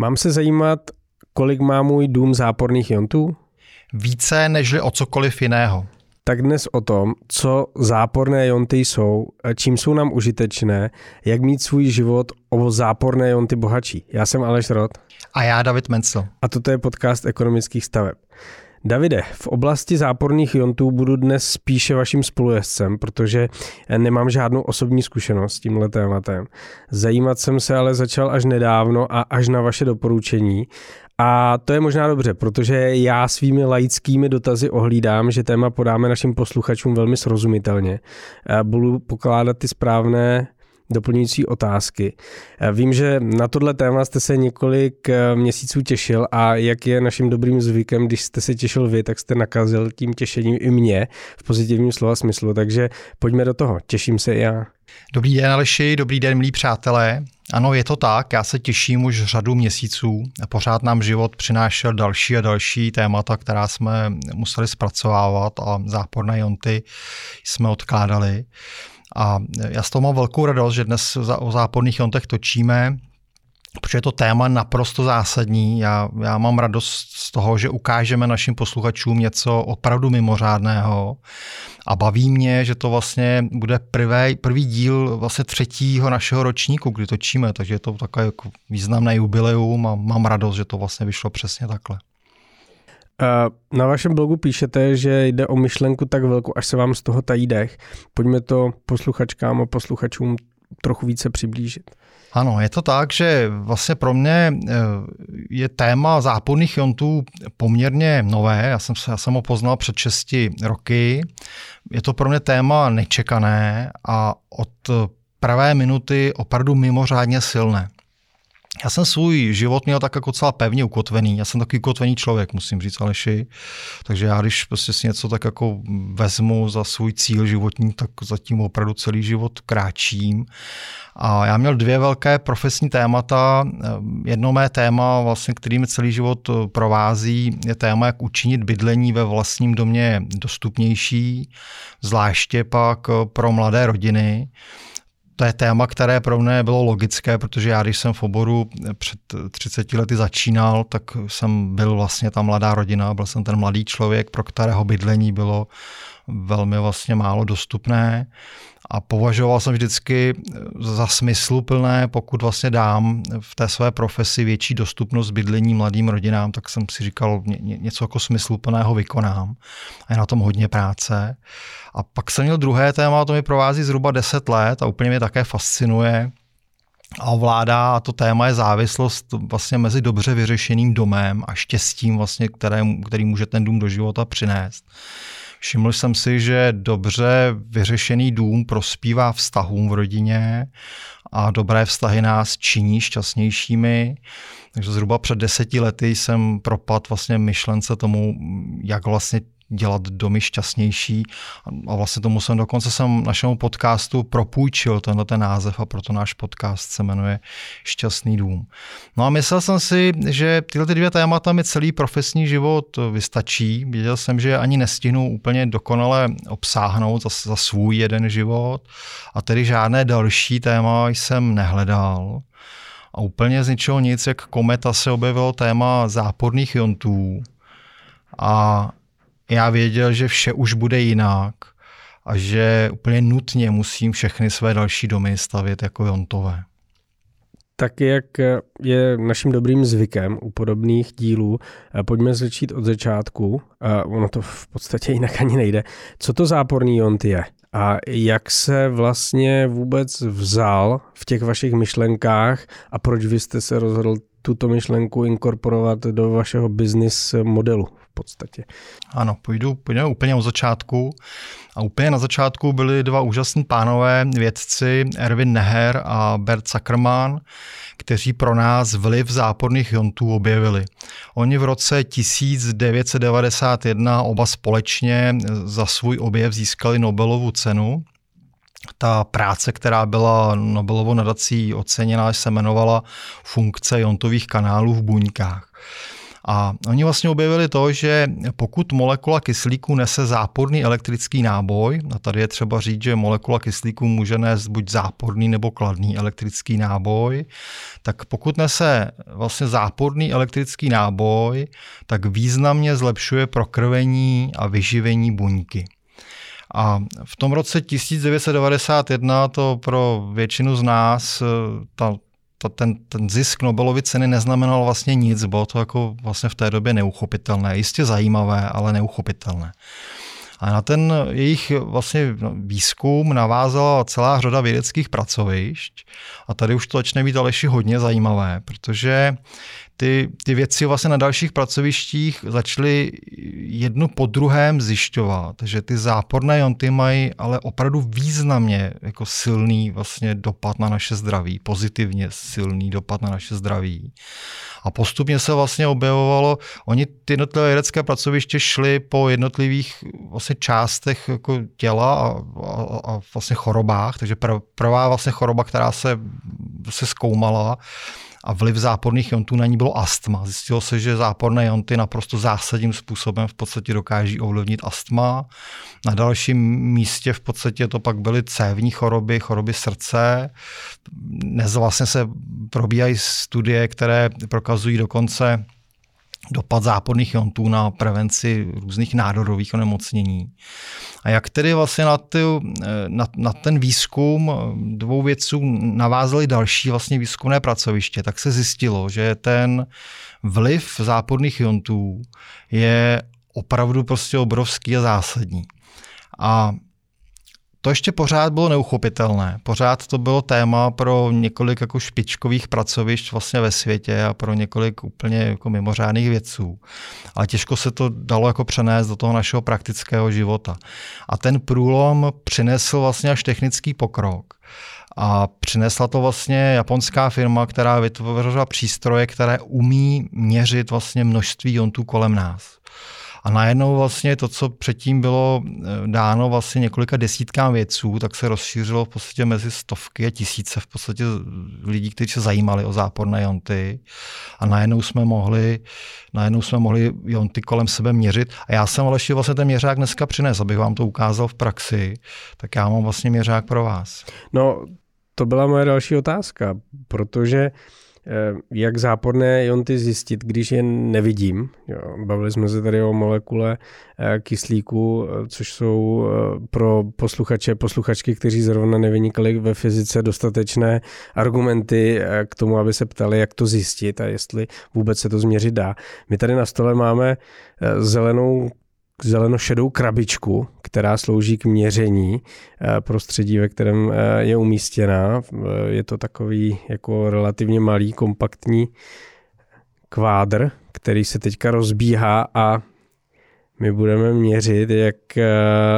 Mám se zajímat, kolik má můj dům záporných jontů? Více než o cokoliv jiného. Tak dnes o tom, co záporné jonty jsou, čím jsou nám užitečné, jak mít svůj život o záporné jonty bohatší. Já jsem Aleš Rod. A já David Mencel. A toto je podcast ekonomických staveb. Davide, v oblasti záporných jontů budu dnes spíše vaším spolujezdcem, protože nemám žádnou osobní zkušenost s tímhle tématem. Zajímat jsem se ale začal až nedávno a až na vaše doporučení. A to je možná dobře, protože já svými laickými dotazy ohlídám, že téma podáme našim posluchačům velmi srozumitelně. Budu pokládat ty správné doplňující otázky. Vím, že na tohle téma jste se několik eh, měsíců těšil a jak je naším dobrým zvykem, když jste se těšil vy, tak jste nakazil tím těšením i mě v pozitivním slova smyslu. Takže pojďme do toho. Těším se i já. Dobrý den, Aleši, dobrý den, milí přátelé. Ano, je to tak, já se těším už řadu měsíců. Pořád nám život přinášel další a další témata, která jsme museli zpracovávat a záporné jonty jsme odkládali. A já z toho mám velkou radost, že dnes o záporných jontech točíme, protože je to téma naprosto zásadní. Já, já mám radost z toho, že ukážeme našim posluchačům něco opravdu mimořádného a baví mě, že to vlastně bude prvý, prvý díl vlastně třetího našeho ročníku, kdy točíme, takže je to takové jako významné jubileum a mám radost, že to vlastně vyšlo přesně takhle. Na vašem blogu píšete, že jde o myšlenku tak velkou, až se vám z toho tají dech. Pojďme to posluchačkám a posluchačům trochu více přiblížit. Ano, je to tak, že vlastně pro mě eh, je téma záporných jontů poměrně nové. Já jsem, se, já jsem ho poznal před 6 roky. Je to pro mě téma nečekané a od pravé minuty opravdu mimořádně silné. Já jsem svůj život měl tak jako docela pevně ukotvený. Já jsem takový ukotvený člověk, musím říct Aleši. Takže já, když prostě si něco tak jako vezmu za svůj cíl životní, tak zatím opravdu celý život kráčím. A já měl dvě velké profesní témata. Jedno mé téma, vlastně, který mi celý život provází, je téma, jak učinit bydlení ve vlastním domě dostupnější, zvláště pak pro mladé rodiny to je téma, které pro mě bylo logické, protože já, když jsem v oboru před 30 lety začínal, tak jsem byl vlastně ta mladá rodina, byl jsem ten mladý člověk, pro kterého bydlení bylo velmi vlastně málo dostupné a považoval jsem vždycky za smysluplné, pokud vlastně dám v té své profesi větší dostupnost bydlení mladým rodinám, tak jsem si říkal, ně, něco jako smysluplného vykonám. A je na tom hodně práce. A pak jsem měl druhé téma, to mi provází zhruba 10 let a úplně mě také fascinuje, a ovládá a to téma je závislost vlastně mezi dobře vyřešeným domem a štěstím, vlastně, které, který může ten dům do života přinést. Všiml jsem si, že dobře vyřešený dům prospívá vztahům v rodině a dobré vztahy nás činí šťastnějšími. Takže zhruba před deseti lety jsem propad vlastně myšlence tomu, jak vlastně dělat domy šťastnější. A vlastně tomu jsem dokonce jsem našemu podcastu propůjčil tenhle ten název a proto náš podcast se jmenuje Šťastný dům. No a myslel jsem si, že tyhle dvě témata mi celý profesní život vystačí. Věděl jsem, že ani nestihnu úplně dokonale obsáhnout za, za svůj jeden život a tedy žádné další téma jsem nehledal. A úplně z ničeho nic, jak kometa se objevilo téma záporných jontů. A já věděl, že vše už bude jinak a že úplně nutně musím všechny své další domy stavět jako jontové. Tak jak je naším dobrým zvykem u podobných dílů, pojďme začít od začátku. Ono to v podstatě jinak ani nejde. Co to záporný jont je? A jak se vlastně vůbec vzal v těch vašich myšlenkách a proč vy jste se rozhodl tuto myšlenku inkorporovat do vašeho business modelu v podstatě. Ano, půjdu, půjdeme úplně od začátku. A úplně na začátku byli dva úžasní pánové vědci, Erwin Neher a Bert Zuckerman, kteří pro nás vliv záporných jontů objevili. Oni v roce 1991 oba společně za svůj objev získali Nobelovu cenu ta práce, která byla Nobelovou nadací oceněna, se jmenovala funkce jontových kanálů v buňkách. A oni vlastně objevili to, že pokud molekula kyslíku nese záporný elektrický náboj, a tady je třeba říct, že molekula kyslíku může nést buď záporný nebo kladný elektrický náboj, tak pokud nese vlastně záporný elektrický náboj, tak významně zlepšuje prokrvení a vyživení buňky. A v tom roce 1991 to pro většinu z nás ta, ta, ten, ten zisk Nobelovy ceny neznamenal vlastně nic, bylo to jako vlastně v té době neuchopitelné. Jistě zajímavé, ale neuchopitelné. A na ten jejich vlastně výzkum navázala celá řada vědeckých pracovišť a tady už to začne být Aleši hodně zajímavé, protože ty, ty věci vlastně na dalších pracovištích začaly jednu po druhém zjišťovat, že ty záporné jonty mají ale opravdu významně jako silný vlastně dopad na naše zdraví, pozitivně silný dopad na naše zdraví. A postupně se vlastně objevovalo, oni ty jednotlivé vědecké pracoviště šly po jednotlivých vlastně částech jako těla a, a, a vlastně chorobách, takže prvá vlastně choroba, která se, se zkoumala, a vliv záporných jontů na ní bylo astma. Zjistilo se, že záporné jonty naprosto zásadním způsobem v podstatě dokáží ovlivnit astma. Na dalším místě v podstatě to pak byly cévní choroby, choroby srdce. Dnes vlastně se probíhají studie, které prokazují dokonce dopad záporných jontů na prevenci různých nádorových onemocnění. A jak tedy vlastně na, ty, na, na ten výzkum dvou vědců navázali další vlastně výzkumné pracoviště, tak se zjistilo, že ten vliv záporných jontů je opravdu prostě obrovský a zásadní. A to ještě pořád bylo neuchopitelné. Pořád to bylo téma pro několik jako špičkových pracovišť vlastně ve světě a pro několik úplně jako mimořádných vědců. Ale těžko se to dalo jako přenést do toho našeho praktického života. A ten průlom přinesl vlastně až technický pokrok. A přinesla to vlastně japonská firma, která vytvořila přístroje, které umí měřit vlastně množství jontů kolem nás. A najednou vlastně to, co předtím bylo eh, dáno vlastně několika desítkám vědců, tak se rozšířilo v podstatě mezi stovky a tisíce v podstatě lidí, kteří se zajímali o záporné jonty. A najednou jsme mohli, najednou jsme mohli jonty kolem sebe měřit. A já jsem ale ještě vlastně ten měřák dneska přines, abych vám to ukázal v praxi. Tak já mám vlastně měřák pro vás. No, to byla moje další otázka, protože Eh, jak záporné jonty zjistit, když je nevidím. Bavili jsme se tady o molekule eh, kyslíku, eh, což jsou pro posluchače, posluchačky, kteří zrovna nevynikali ve fyzice dostatečné argumenty k tomu, aby se ptali, jak to zjistit a jestli vůbec se to změřit dá. My tady na stole máme zelenou zelenošedou krabičku, která slouží k měření eh, prostředí, ve kterém eh, je umístěná. Eh, je to takový jako relativně malý, kompaktní kvádr, který se teďka rozbíhá a my budeme měřit, jak,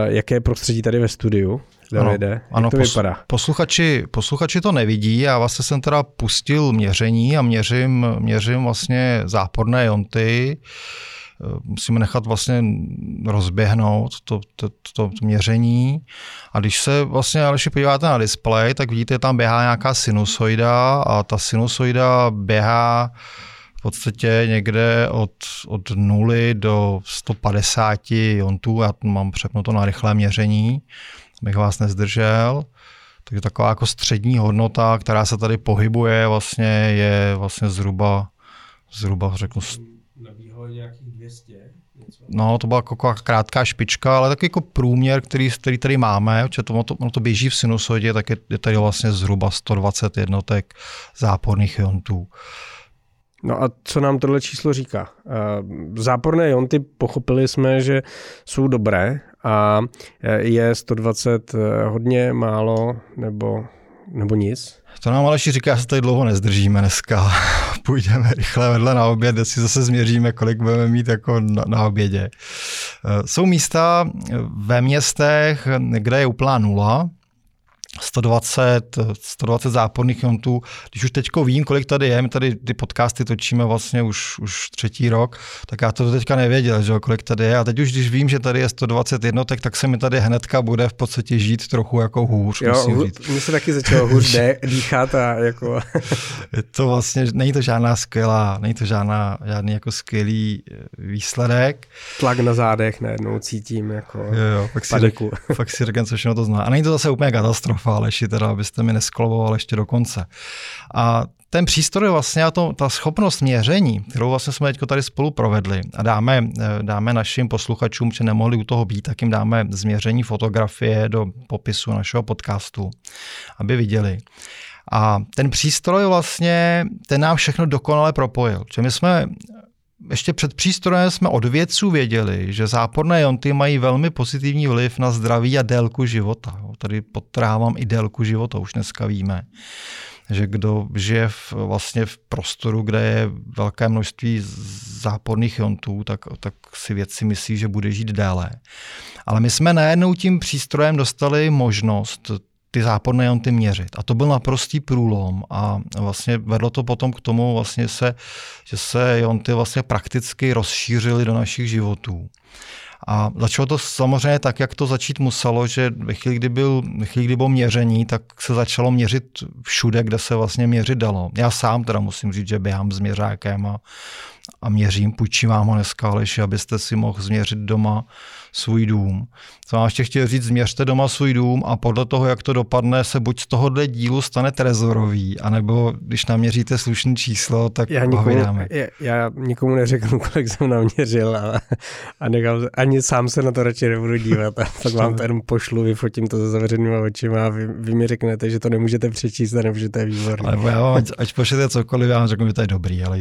jaké prostředí tady ve studiu. Davide, ano, ano, to pos, vypadá? Posluchači, posluchači to nevidí, já vlastně jsem teda pustil měření a měřím, měřím vlastně záporné jonty. Eh, musíme nechat vlastně rozběhnout to, to, to, to měření. A když se vlastně Aleši podíváte na displej, tak vidíte, tam běhá nějaká sinusoida a ta sinusoida běhá v podstatě někde od, od 0 do 150 jontů. Já mám přepnuto na rychlé měření, abych vás nezdržel. Takže taková jako střední hodnota, která se tady pohybuje, vlastně je vlastně zhruba, zhruba řeknu, nějakých 200. Něco. No, to byla jako krátká špička, ale taky jako průměr, který, který tady máme, protože to, to, ono to běží v sinusodě, tak je, je tady vlastně zhruba 120 jednotek záporných jontů. No a co nám tohle číslo říká? Eh, záporné jonty pochopili jsme, že jsou dobré a eh, je 120 eh, hodně, málo nebo, nebo nic? To nám Aleši říká, že se tady dlouho nezdržíme dneska. Půjdeme rychle vedle na oběd, kde si zase změříme, kolik budeme mít jako na, na obědě. Eh, jsou místa ve městech, kde je úplná nula, 120, 120 záporných jontů. Když už teďko vím, kolik tady je, my tady ty podcasty točíme vlastně už, už třetí rok, tak já to teďka nevěděl, že kolik tady je. A teď už, když vím, že tady je 120 jednotek, tak se mi tady hnedka bude v podstatě žít trochu jako hůř. Jo, mi se taky začalo hůř dýchat a jako... je to vlastně, není to žádná skvělá, není to žádná, žádný jako skvělý eh, výsledek. Tlak na zádech najednou cítím jako jo, jo, fakt si, fakt si co všechno to zná. A není to zase úplně katastrofa Fáleši, teda, abyste mi nesklovoval ještě do konce. A ten přístroj vlastně a to, ta schopnost měření, kterou vlastně jsme teď tady spolu provedli a dáme, dáme našim posluchačům, že nemohli u toho být, tak jim dáme změření fotografie do popisu našeho podcastu, aby viděli. A ten přístroj vlastně, ten nám všechno dokonale propojil. Že my jsme ještě před přístrojem jsme od vědců věděli, že záporné jonty mají velmi pozitivní vliv na zdraví a délku života. Tady podtrávám i délku života, už dneska víme že kdo žije v, vlastně v prostoru, kde je velké množství záporných jontů, tak, tak si vědci myslí, že bude žít déle. Ale my jsme najednou tím přístrojem dostali možnost ty záporné jonty měřit. A to byl naprostý průlom a vlastně vedlo to potom k tomu, vlastně se, že se jonty vlastně prakticky rozšířily do našich životů. A začalo to samozřejmě tak, jak to začít muselo, že ve chvíli, kdy, byl, ve chvíli, kdy bylo měření, tak se začalo měřit všude, kde se vlastně měřit dalo. Já sám teda musím říct, že běhám s měřákem a, a měřím, půjčím vám ho dneska, Aleši, abyste si mohl změřit doma svůj dům. Co vám ještě chtěl říct, změřte doma svůj dům a podle toho, jak to dopadne, se buď z tohohle dílu stane trezorový, anebo když naměříte slušné číslo, tak já nikomu, já, já nikomu neřeknu, kolik jsem naměřil a, a nechám, ani sám se na to radši nebudu dívat a pak vám to jenom pošlu, vyfotím to se zavřenýma očima a vy, vy, mi řeknete, že to nemůžete přečíst a nebo že to je výborné. Ale já vám, ať, ať pošlete cokoliv, já vám řeknu, že to je dobrý, ale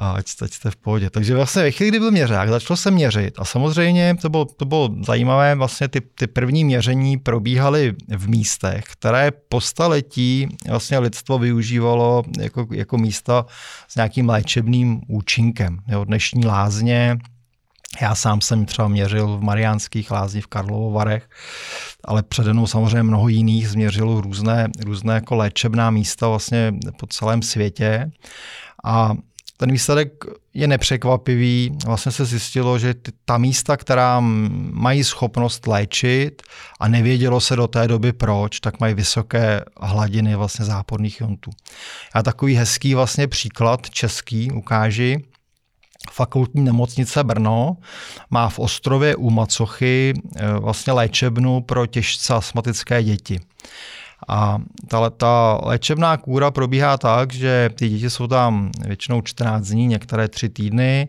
A ať, ať jste v pohodě. Takže vlastně ve chvíli, kdy byl měřák, začalo se měřit a samozřejmě to bylo, to bylo zajímavé, vlastně ty, ty první měření probíhaly v místech, které po staletí vlastně lidstvo využívalo jako, jako místa s nějakým léčebným účinkem. Jo, dnešní lázně, já sám jsem třeba měřil v Mariánských lázních v Karlovarech, ale přede mnou samozřejmě mnoho jiných změřilo různé, různé jako léčebná místa vlastně po celém světě. A ten výsledek je nepřekvapivý. Vlastně se zjistilo, že ty, ta místa, která mají schopnost léčit a nevědělo se do té doby proč, tak mají vysoké hladiny vlastně záporných jontů. Já takový hezký vlastně příklad český ukáži. Fakultní nemocnice Brno má v Ostrově u Macochy e, vlastně léčebnu pro těžce astmatické děti. A ta, ta léčebná kůra probíhá tak, že ty děti jsou tam většinou 14 dní, některé 3 týdny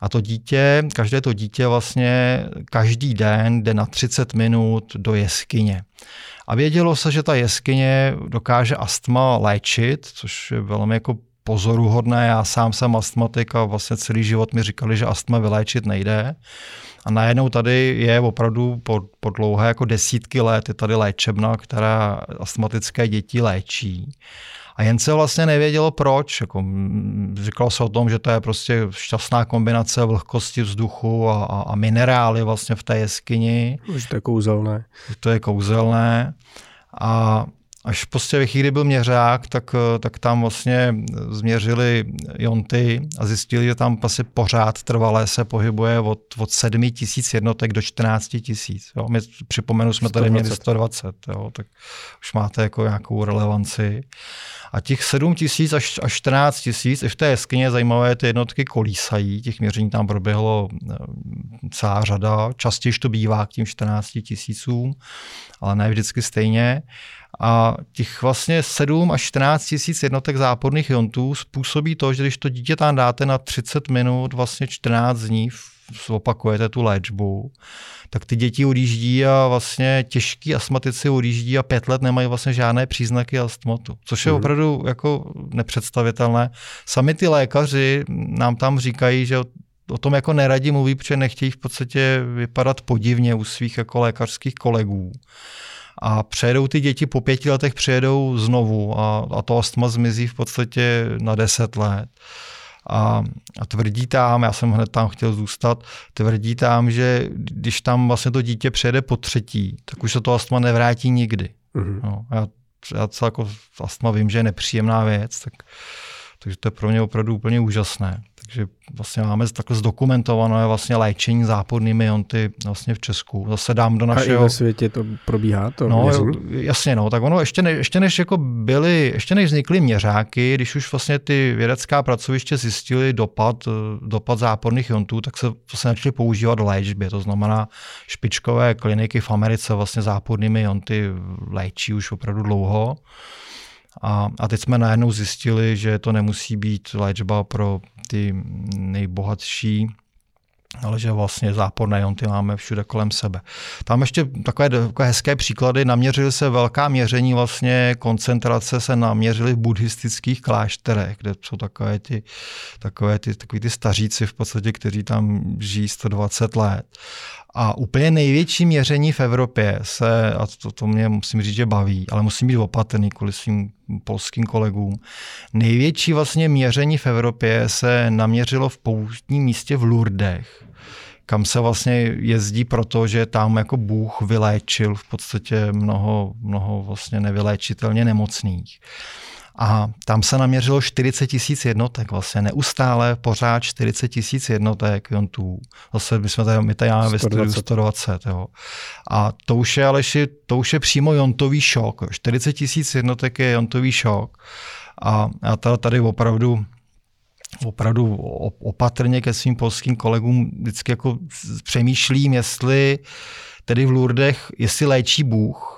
a to dítě, každé to dítě vlastně každý den jde na 30 minut do jeskyně. A vědělo se, že ta jeskyně dokáže astma léčit, což je velmi jako pozoruhodné. Já sám jsem astmatik a vlastně celý život mi říkali, že astma vyléčit nejde. A najednou tady je opravdu po, po dlouhé jako desítky let je tady léčebna, která astmatické děti léčí. A jen se vlastně nevědělo proč. Jako, říkalo se o tom, že to je prostě šťastná kombinace vlhkosti vzduchu a, a, a minerály vlastně v té jeskyni. Už to je kouzelné. To je kouzelné. A Až prostě ve chvíli byl měřák, tak, tak tam vlastně změřili jonty a zjistili, že tam asi pořád trvalé se pohybuje od, od 7 tisíc jednotek do 14 tisíc. My připomenu, jsme 120. tady měli 120, jo, tak už máte jako nějakou relevanci. A těch 7 tisíc až, až 14 tisíc, i v té jeskyně zajímavé, ty jednotky kolísají, těch měření tam proběhlo eh, celá řada, častěji to bývá k tím 14 tisícům, ale ne vždycky stejně. A těch vlastně 7 až 14 tisíc jednotek záporných jontů způsobí to, že když to dítě tam dáte na 30 minut, vlastně 14 dní, opakujete tu léčbu, tak ty děti odjíždí a vlastně těžký astmatici odjíždí a pět let nemají vlastně žádné příznaky astmatu, což je mm. opravdu jako nepředstavitelné. Sami ty lékaři nám tam říkají, že o tom jako neradí mluví, protože nechtějí v podstatě vypadat podivně u svých jako lékařských kolegů a přejedou ty děti, po pěti letech přijedou znovu a, a to astma zmizí v podstatě na deset let. A, a tvrdí tam, já jsem hned tam chtěl zůstat, tvrdí tam, že když tam vlastně to dítě přijede po třetí, tak už se to astma nevrátí nikdy. Mm-hmm. No, já, já jako astma vím, že je nepříjemná věc, tak, takže to je pro mě opravdu úplně úžasné. Takže vlastně máme takhle zdokumentované vlastně léčení zápornými jonty vlastně v Česku. Zase dám do našeho... A i ve světě to probíhá? To no, měřím? jasně, no. Tak ono ještě, ne, ještě než jako byly, ještě než vznikly měřáky, když už vlastně ty vědecká pracoviště zjistili dopad, dopad záporných jontů, tak se vlastně začaly používat v léčbě. To znamená, špičkové kliniky v Americe vlastně zápornými jonty léčí už opravdu dlouho. A, a teď jsme najednou zjistili, že to nemusí být léčba pro ty nejbohatší, ale že vlastně záporné jonty máme všude kolem sebe. Tam ještě takové, takové hezké příklady, naměřily se velká měření, vlastně koncentrace se naměřily v buddhistických klášterech, kde jsou takové ty, takové ty, takový ty staříci v podstatě, kteří tam žijí 120 let. A úplně největší měření v Evropě se, a to, to mě musím říct, že baví, ale musím být opatrný kvůli svým polským kolegům. Největší vlastně měření v Evropě se naměřilo v poutním místě v Lourdech, kam se vlastně jezdí proto, že tam jako Bůh vyléčil v podstatě mnoho, mnoho vlastně nevyléčitelně nemocných. A tam se naměřilo 40 tisíc jednotek, vlastně neustále pořád 40 tisíc jednotek jontů. Zase my jsme tady, my tady máme ve studiu 120. Jo. A to už je, Aleši, to už je přímo jontový šok. 40 tisíc jednotek je jontový šok. A já tady opravdu opravdu opatrně ke svým polským kolegům vždycky jako přemýšlím, jestli tedy v Lourdech, jestli léčí Bůh,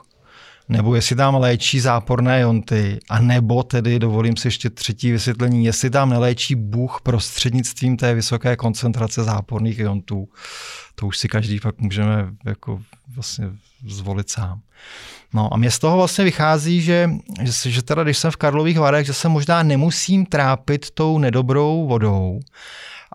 nebo jestli tam léčí záporné jonty, a nebo tedy, dovolím si ještě třetí vysvětlení, jestli tam neléčí Bůh prostřednictvím té vysoké koncentrace záporných jontů. To už si každý pak můžeme jako vlastně zvolit sám. No a mě z toho vlastně vychází, že, že, že teda když jsem v Karlových Varech, že se možná nemusím trápit tou nedobrou vodou,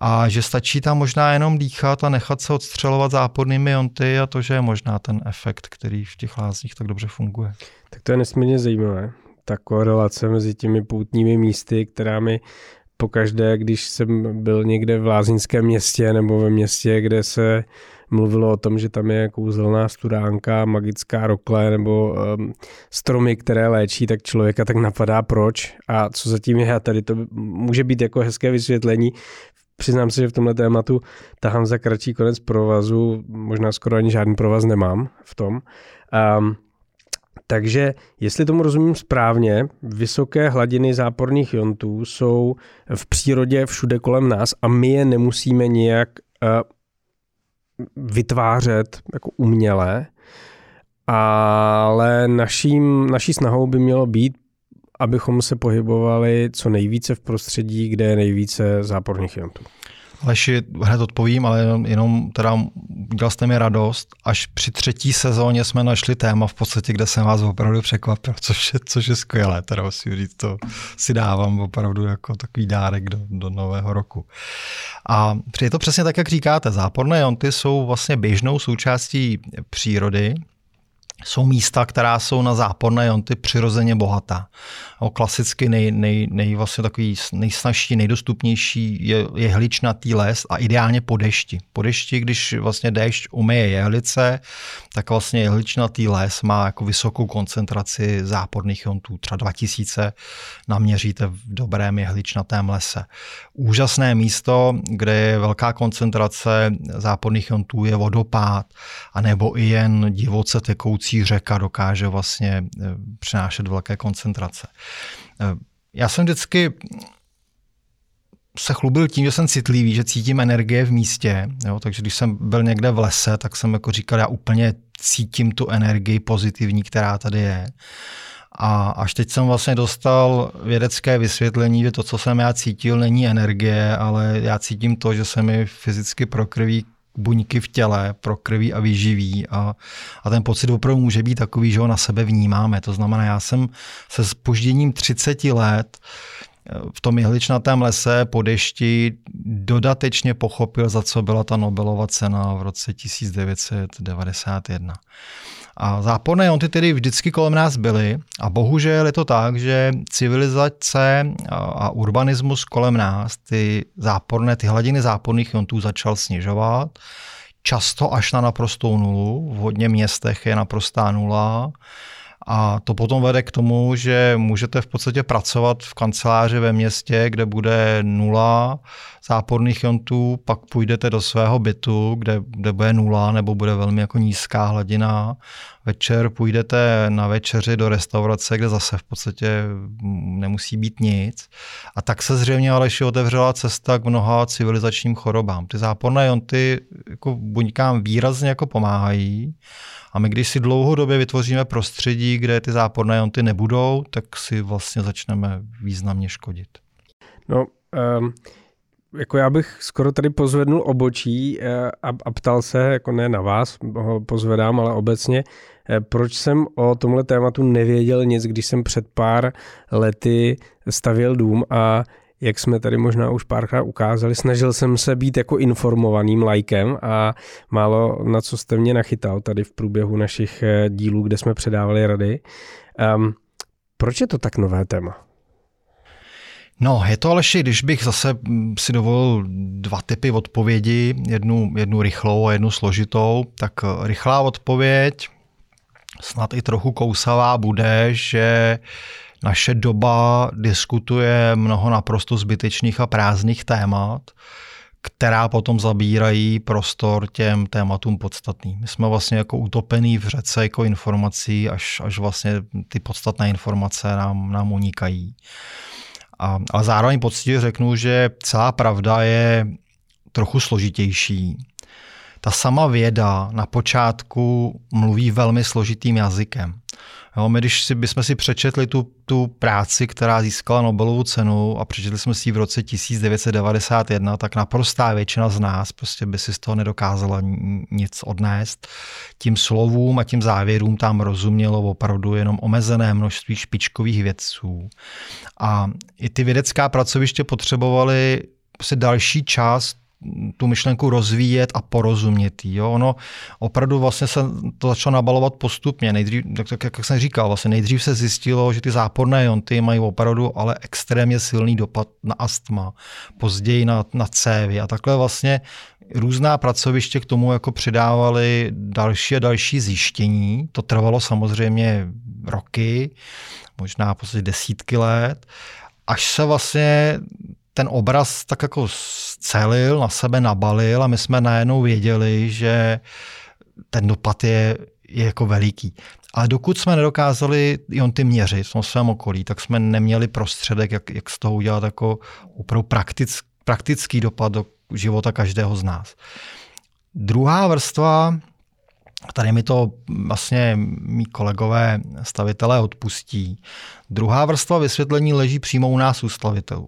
a že stačí tam možná jenom dýchat a nechat se odstřelovat zápornými jonty a to, že je možná ten efekt, který v těch lázních tak dobře funguje. Tak to je nesmírně zajímavé. Ta korelace mezi těmi poutními místy, která mi pokaždé, když jsem byl někde v lázeňském městě nebo ve městě, kde se mluvilo o tom, že tam je kouzelná studánka, magická rokle nebo um, stromy, které léčí, tak člověka tak napadá proč a co zatím je. A tady to může být jako hezké vysvětlení Přiznám se, že v tomhle tématu tahám za kratší konec provazu, možná skoro ani žádný provaz nemám v tom. Um, takže, jestli tomu rozumím správně, vysoké hladiny záporných jontů jsou v přírodě všude kolem nás a my je nemusíme nijak uh, vytvářet jako uměle, ale naším, naší snahou by mělo být abychom se pohybovali co nejvíce v prostředí, kde je nejvíce záporných iontů. Leši, hned odpovím, ale jenom, jenom teda udělal jste mi radost. Až při třetí sezóně jsme našli téma v podstatě, kde jsem vás opravdu překvapil, což je, což je skvělé, teda musím říct, to si dávám opravdu jako takový dárek do, do nového roku. A je to přesně tak, jak říkáte, záporné jonty jsou vlastně běžnou součástí přírody, jsou místa, která jsou na záporné jonty přirozeně bohatá. O klasicky nej, nej, nej, vlastně takový nejsnažší, nejdostupnější je, je hličnatý les a ideálně po dešti. Po dešti, když vlastně déšť umyje jehlice, tak vlastně jehličnatý les má jako vysokou koncentraci záporných jontů, třeba 2000 naměříte v dobrém jehličnatém lese. Úžasné místo, kde je velká koncentrace záporných jontů, je vodopád, anebo i jen divoce tekoucí řeka dokáže vlastně eh, přinášet velké koncentrace. Eh, já jsem vždycky se chlubil tím, že jsem citlivý, že cítím energie v místě. Jo? Takže když jsem byl někde v lese, tak jsem jako říkal, já úplně cítím tu energii pozitivní, která tady je. A až teď jsem vlastně dostal vědecké vysvětlení, že to, co jsem já cítil, není energie, ale já cítím to, že se mi fyzicky prokrví buňky v těle, prokrví a vyživí a, a ten pocit opravdu může být takový, že ho na sebe vnímáme. To znamená, já jsem se spožděním 30 let v tom jehličnatém lese po dešti dodatečně pochopil, za co byla ta Nobelova cena v roce 1991. A záporné jonty tedy vždycky kolem nás byly a bohužel je to tak, že civilizace a urbanismus kolem nás ty záporné, ty hladiny záporných jontů začal snižovat, často až na naprostou nulu, v hodně městech je naprostá nula, A to potom vede k tomu, že můžete v podstatě pracovat v kanceláři ve městě, kde bude nula záporných iontů, pak půjdete do svého bytu, kde, kde bude nula nebo bude velmi jako nízká hladina. Večer půjdete na večeři do restaurace, kde zase v podstatě nemusí být nic. A tak se zřejmě Aleši otevřela cesta k mnoha civilizačním chorobám. Ty záporné ionty jako buňkám výrazně jako pomáhají. A my, když si dlouhodobě vytvoříme prostředí, kde ty záporné jonty nebudou, tak si vlastně začneme významně škodit. No, um, jako já bych skoro tady pozvednul obočí eh, a, a ptal se, jako ne na vás, ho pozvedám, ale obecně, eh, proč jsem o tomhle tématu nevěděl nic, když jsem před pár lety stavěl dům a jak jsme tady možná už párkrát ukázali, snažil jsem se být jako informovaným lajkem a málo na co jste mě nachytal tady v průběhu našich eh, dílů, kde jsme předávali rady. Um, proč je to tak nové téma? No, je to Aleši, když bych zase mm, si dovolil dva typy odpovědi, jednu, jednu rychlou a jednu složitou, tak eh, rychlá odpověď, snad i trochu kousavá, bude, že naše doba diskutuje mnoho naprosto zbytečných a prázdných témat, která potom zabírají prostor těm tématům podstatným. My jsme vlastně jako utopený v řece jako informací, až, až vlastně ty podstatné informace nám, nám unikají. A, ale zároveň poctivě řeknu, že celá pravda je trochu složitější. Ta sama věda na počátku mluví velmi složitým jazykem. Jo, my když si, bychom si přečetli tu, tu práci, která získala Nobelovu cenu a přečetli jsme si ji v roce 1991, tak naprostá většina z nás prostě by si z toho nedokázala nic odnést. Tím slovům a tím závěrům tam rozumělo opravdu jenom omezené množství špičkových vědců. A i ty vědecká pracoviště potřebovaly prostě další čas tu myšlenku rozvíjet a porozumět jí. Jo? Ono opravdu vlastně se to začalo nabalovat postupně. Nejdřív, tak, jak jsem říkal, vlastně nejdřív se zjistilo, že ty záporné jonty mají opravdu ale extrémně silný dopad na astma, později na, na cévy a takhle vlastně různá pracoviště k tomu jako přidávali další a další zjištění. To trvalo samozřejmě roky, možná prostě desítky let, až se vlastně ten obraz tak jako celil, na sebe nabalil a my jsme najednou věděli, že ten dopad je, je jako veliký. Ale dokud jsme nedokázali on ty měřit v tom svém okolí, tak jsme neměli prostředek, jak, jak z toho udělat jako opravdu praktick, praktický dopad do života každého z nás. Druhá vrstva, tady mi to vlastně mý kolegové stavitelé odpustí. Druhá vrstva vysvětlení leží přímo u nás u stavitelů.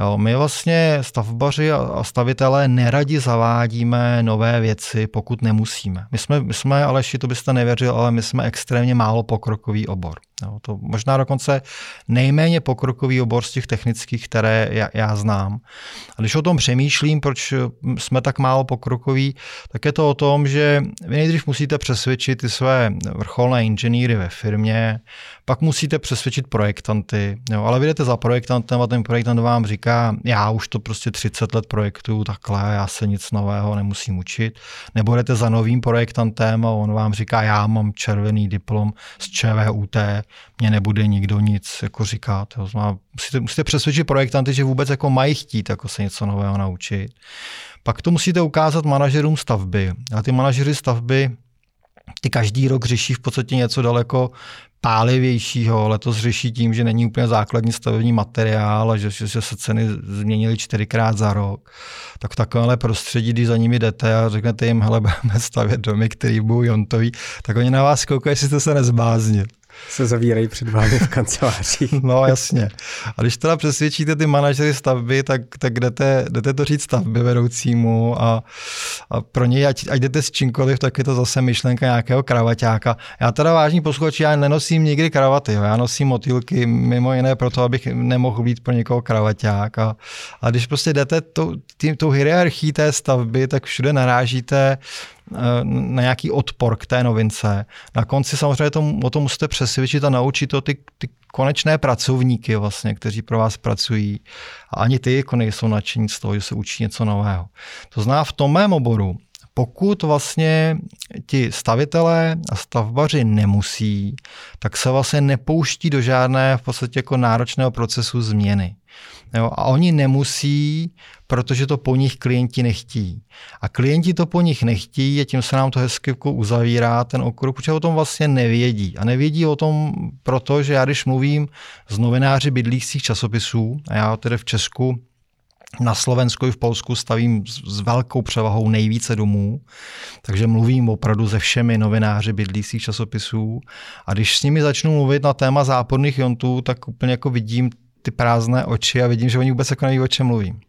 Jo, my vlastně stavbaři a stavitelé neradi zavádíme nové věci, pokud nemusíme. My jsme, my jsme Aleši, to byste nevěřil, ale my jsme extrémně málo pokrokový obor. Jo, to možná dokonce nejméně pokrokový obor z těch technických, které já, já znám. A když o tom přemýšlím, proč jsme tak málo pokrokoví, tak je to o tom, že vy nejdřív musíte přesvědčit ty své vrcholné inženýry ve firmě, pak musíte přesvědčit projektanty, jo, ale vy jdete za projektantem a ten projektant vám říká, já už to prostě 30 let projektu takhle, já se nic nového nemusím učit. Nebo jdete za novým projektantem a on vám říká, já mám červený diplom z ČVUT, mě nebude nikdo nic jako říkat. Jo. Musíte, musíte přesvědčit projektanty, že vůbec jako mají chtít jako se něco nového naučit. Pak to musíte ukázat manažerům stavby. A ty manažery stavby ty každý rok řeší v podstatě něco daleko pálivějšího. Letos řeší tím, že není úplně základní stavební materiál a že, že se ceny změnily čtyřikrát za rok. Tak v takovémhle prostředí, když za nimi jdete a řeknete jim, hele, budeme stavět domy, který budou jontový, tak oni na vás koukají, jestli jste se nezbláznil se zavírají před vámi v kanceláři. no jasně. A když teda přesvědčíte ty manažery stavby, tak, tak jdete, jdete to říct stavby vedoucímu a, a pro něj, ať, ať jdete s čímkoliv, tak je to zase myšlenka nějakého kravaťáka. Já teda vážní posluchači, já nenosím nikdy kravaty, jo. já nosím motýlky mimo jiné proto, abych nemohl být pro někoho kravaťák. A, a když prostě jdete tou, tím, tou hierarchii té stavby, tak všude narážíte na nějaký odpor k té novince. Na konci samozřejmě to, o tom musíte přesvědčit a naučit to ty, ty konečné pracovníky, vlastně, kteří pro vás pracují. A ani ty jako nejsou nadšení z toho, že se učí něco nového. To zná v tom mém oboru, pokud vlastně ti stavitelé a stavbaři nemusí, tak se vlastně nepouští do žádné v podstatě jako náročného procesu změny. Jo, a oni nemusí, protože to po nich klienti nechtí. A klienti to po nich nechtí a tím se nám to hezky jako uzavírá ten okruh, protože o tom vlastně nevědí. A nevědí o tom proto, že já když mluvím s novináři bydlících časopisů, a já tedy v Česku na Slovensku i v Polsku stavím s velkou převahou nejvíce domů, takže mluvím opravdu se všemi novináři bydlících časopisů. A když s nimi začnu mluvit na téma záporných jontů, tak úplně jako vidím ty prázdné oči a vidím, že oni vůbec jako neví, o čem mluvím.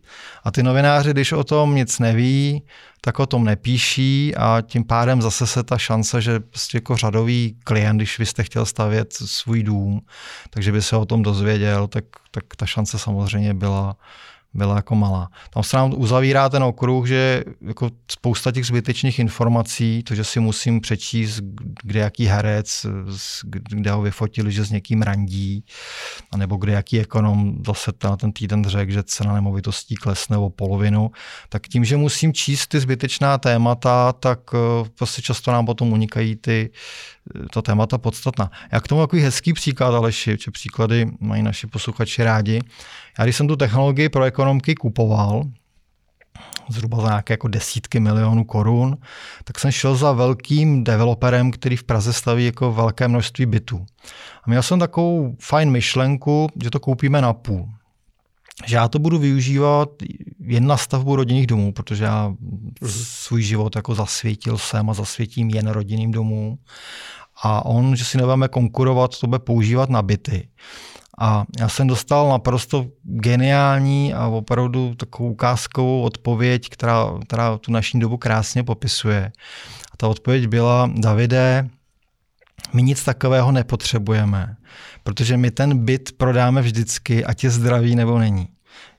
A ty novináři, když o tom nic neví, tak o tom nepíší a tím pádem zase se ta šance, že prostě jako řadový klient, když vy jste chtěl stavět svůj dům, takže by se o tom dozvěděl, tak, tak ta šance samozřejmě byla, byla jako malá. Tam se nám uzavírá ten okruh, že jako spousta těch zbytečných informací, to, že si musím přečíst, kde jaký herec, kde ho vyfotili, že s někým randí, anebo kde jaký ekonom zase na ten týden řekl, že cena nemovitostí klesne o polovinu, tak tím, že musím číst ty zbytečná témata, tak eh, prostě často nám potom unikají ty, ta témata podstatná. Já k tomu takový hezký příklad, Aleši, že příklady mají naši posluchači rádi. Já když jsem tu technologii pro ekonomky kupoval, zhruba za nějaké jako desítky milionů korun, tak jsem šel za velkým developerem, který v Praze staví jako velké množství bytů. A měl jsem takovou fajn myšlenku, že to koupíme na půl. Že já to budu využívat jen na stavbu rodinných domů, protože já mhm. svůj život jako zasvětil jsem a zasvětím jen rodinným domům. A on, že si nebudeme konkurovat, to bude používat na byty. A já jsem dostal naprosto geniální a opravdu takovou ukázkovou odpověď, která, která tu naší dobu krásně popisuje. A ta odpověď byla, Davide, my nic takového nepotřebujeme, protože my ten byt prodáme vždycky, ať je zdravý nebo není.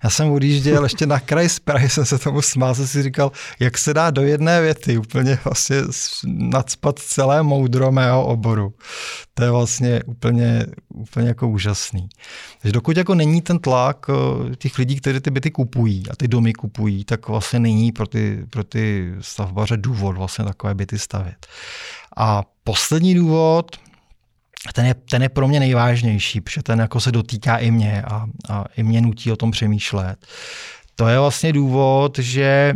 Já jsem odjížděl ještě na kraj z Prahy, jsem se tomu smál, jsem si říkal, jak se dá do jedné věty úplně vlastně nadspat celé moudro mého oboru. To je vlastně úplně, úplně jako úžasný. Takže dokud jako není ten tlak eh, těch lidí, kteří ty byty kupují a ty domy kupují, tak vlastně není pro ty, pro ty stavbaře důvod vlastně takové byty stavět. A poslední důvod, ten je, ten je pro mě nejvážnější, protože ten jako se dotýká i mě a, a i mě nutí o tom přemýšlet. To je vlastně důvod, že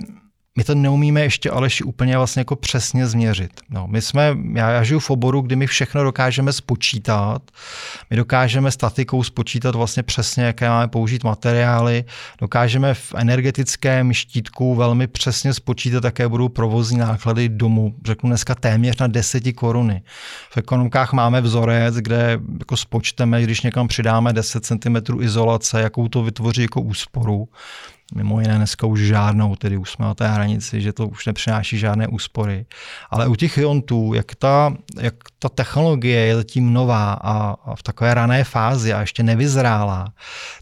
my to neumíme ještě Aleši úplně vlastně jako přesně změřit. No, my jsme, já, já žiju v oboru, kdy my všechno dokážeme spočítat. My dokážeme statikou spočítat vlastně přesně, jaké máme použít materiály. Dokážeme v energetickém štítku velmi přesně spočítat, jaké budou provozní náklady domu. Řeknu dneska téměř na deseti koruny. V ekonomkách máme vzorec, kde jako spočteme, když někam přidáme 10 cm izolace, jakou to vytvoří jako úsporu. Mimo jiné dneska už žádnou, tedy už jsme na té hranici, že to už nepřináší žádné úspory. Ale u těch iontů, jak ta, jak ta technologie je zatím nová a, a v takové rané fázi a ještě nevyzrála,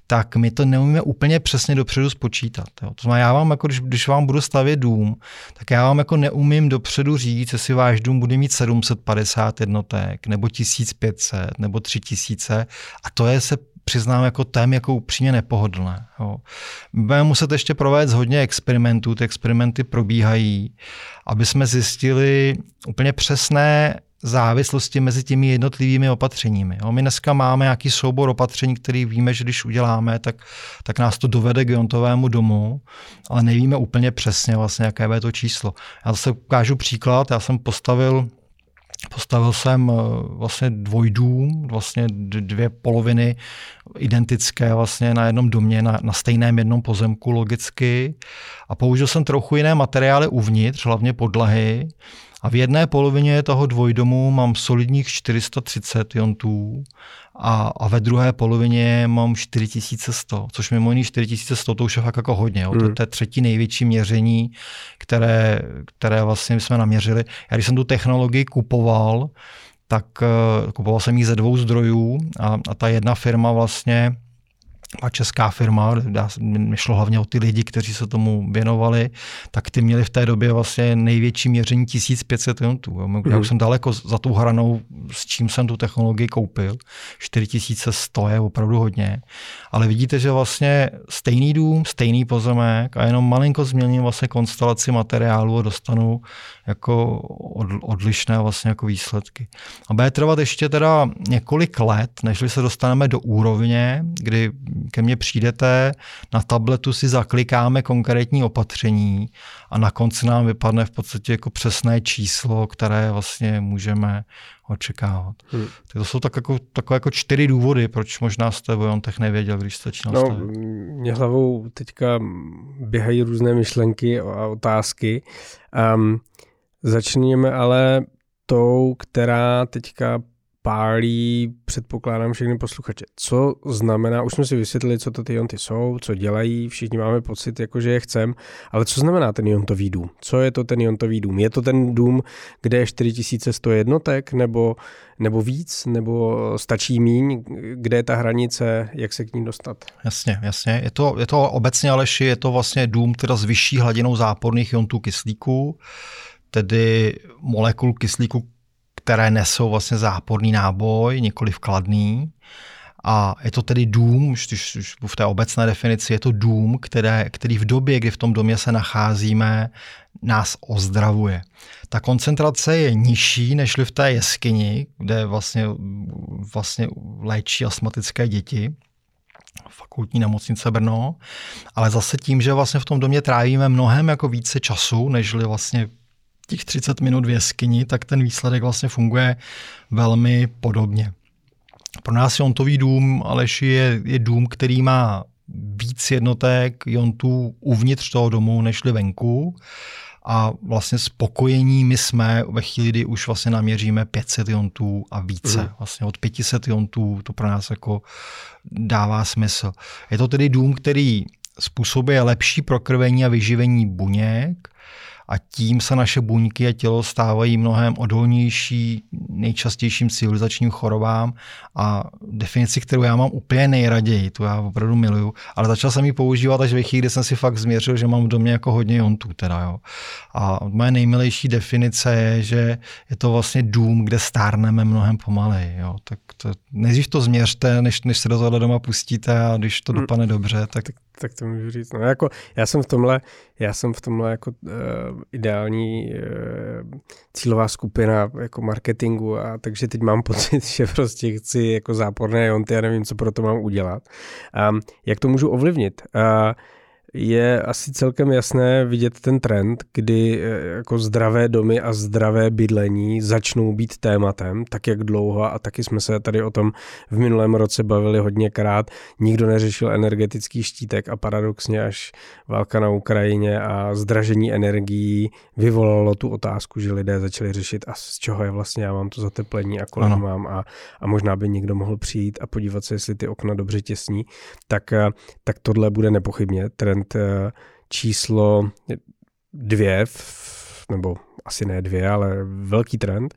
tak my to neumíme úplně přesně dopředu spočítat. Jo. To znamená, já vám, jako když, když vám budu stavět dům, tak já vám jako neumím dopředu říct, jestli váš dům bude mít 750 jednotek, nebo 1500, nebo 3000 a to je se přiznám jako tém jako upřímně nepohodlné. Jo. Budeme muset ještě provést hodně experimentů, ty experimenty probíhají, aby jsme zjistili úplně přesné závislosti mezi těmi jednotlivými opatřeními. Jo. My dneska máme nějaký soubor opatření, který víme, že když uděláme, tak, tak nás to dovede k jontovému domu, ale nevíme úplně přesně vlastně, jaké je to číslo. Já zase ukážu příklad, já jsem postavil Postavil jsem eh, vlastně dvojdům, vlastně dvě poloviny identické vlastně na jednom domě, na, na stejném jednom pozemku logicky. A použil jsem trochu jiné materiály uvnitř, hlavně podlahy. A v jedné polovině toho dvojdomu mám solidních 430 jontů a, a ve druhé polovině mám 4100, což mimo jiný 4100 to už je fakt jako hodně. Jo. Mm. To, to je třetí největší měření, které, které vlastně jsme naměřili. Já když jsem tu technologii kupoval, tak uh, kupoval jsem ji ze dvou zdrojů a, a ta jedna firma vlastně a česká firma, mě šlo hlavně o ty lidi, kteří se tomu věnovali, tak ty měli v té době vlastně největší měření 1500 iontů. Mm. Já už mhm. jsem daleko za tou hranou, s čím jsem tu technologii koupil. 4100 je opravdu hodně. Ale vidíte, že vlastně stejný dům, stejný pozemek a jenom malinko změním vlastně konstelaci materiálu a dostanu jako odlišné vlastně jako výsledky. A bude trvat ještě teda několik let, než se dostaneme do úrovně, kdy ke mně přijdete, na tabletu si zaklikáme konkrétní opatření a na konci nám vypadne v podstatě jako přesné číslo, které vlastně můžeme očekávat. Hmm. To jsou tak jako, takové jako čtyři důvody, proč možná jste Vojontech nevěděl, když jste začínal no, stavit. Mě hlavou teďka běhají různé myšlenky a otázky. Um, začněme ale tou, která teďka pálí, předpokládám, všechny posluchače. Co znamená, už jsme si vysvětlili, co to ty jonty jsou, co dělají, všichni máme pocit, jako že je chcem, ale co znamená ten jontový dům? Co je to ten jontový dům? Je to ten dům, kde je 4100 jednotek, nebo, nebo víc, nebo stačí míň? Kde je ta hranice, jak se k ní dostat? Jasně, jasně. Je to, je to obecně, Aleši, je to vlastně dům, teda s vyšší hladinou záporných jontů kyslíku, tedy molekul kyslíku, které nesou vlastně záporný náboj, nikoli vkladný. A je to tedy dům, když, když v té obecné definici je to dům, které, který v době, kdy v tom domě se nacházíme, nás ozdravuje. Ta koncentrace je nižší než v té jeskyni, kde vlastně, vlastně léčí astmatické děti fakultní nemocnice Brno, ale zase tím, že vlastně v tom domě trávíme mnohem jako více času, nežli vlastně těch 30 minut v jeskyni, tak ten výsledek vlastně funguje velmi podobně. Pro nás jontový dům Aleši je, je dům, který má víc jednotek jontů uvnitř toho domu, nežli venku. A vlastně spokojení my jsme ve chvíli, kdy už vlastně naměříme 500 jontů a více. Mm. Vlastně od 500 jontů to pro nás jako dává smysl. Je to tedy dům, který způsobuje lepší prokrvení a vyživení buněk, a tím se naše buňky a tělo stávají mnohem odolnější nejčastějším civilizačním chorobám a definici, kterou já mám úplně nejraději, tu já opravdu miluju, ale začal jsem ji používat až ve chvíli, kdy jsem si fakt změřil, že mám v domě jako hodně jontů. Teda, jo. A moje nejmilejší definice je, že je to vlastně dům, kde stárneme mnohem pomaleji. Jo. Tak to, nejdřív to změřte, než, než se do toho doma pustíte a když to hmm. dopadne dobře, tak tak to můžu říct. No, jako, já jsem v tomhle, já jsem v tomhle jako uh, ideální uh, cílová skupina jako marketingu a takže teď mám pocit, že prostě chci jako záporné jonty a nevím, co pro to mám udělat. Um, jak to můžu ovlivnit? Uh, je asi celkem jasné vidět ten trend, kdy eh, jako zdravé domy a zdravé bydlení začnou být tématem, tak jak dlouho a taky jsme se tady o tom v minulém roce bavili hodněkrát. Nikdo neřešil energetický štítek a paradoxně až válka na Ukrajině a zdražení energií vyvolalo tu otázku, že lidé začali řešit a z čeho je vlastně já mám to zateplení a kolik ano. mám a, a možná by někdo mohl přijít a podívat se, jestli ty okna dobře těsní, tak, eh, tak tohle bude nepochybně trend trend eh, číslo dvě, nebo asi ne dvě, ale velký trend.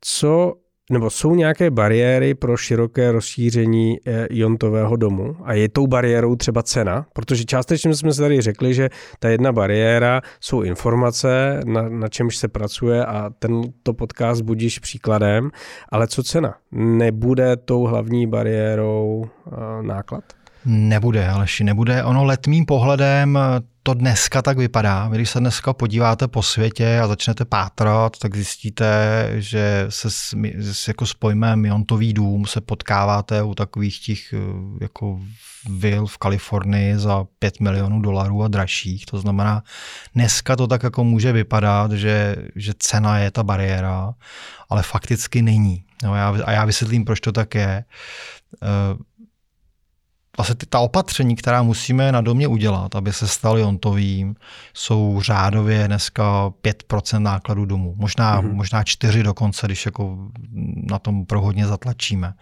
Co nebo jsou nějaké bariéry pro široké rozšíření eh, jontového domu a je tou bariérou třeba cena, protože částečně jsme se tady řekli, že ta jedna bariéra jsou informace, na, na čemž se pracuje a tento podcast budíš příkladem, ale co cena? Nebude tou hlavní bariérou eh, náklad? Nebude, Aleši, nebude. Ono letmým pohledem to dneska tak vypadá. Když se dneska podíváte po světě a začnete pátrat, tak zjistíte, že se s, jako s pojmem Jontový dům se potkáváte u takových těch eh, jako vil v Kalifornii za 5 milionů dolarů a dražších. To znamená, dneska to tak jako může vypadat, že, že cena je ta bariéra, ale fakticky není. No, já, a já vysvětlím, proč to tak je eh, vlastně ty, ta opatření, která musíme na domě udělat, aby se stal jontovým, jsou řádově dneska 5% nákladů domu. Možná, mm-hmm. možná 4 dokonce, když jako na tom pro hodně zatlačíme.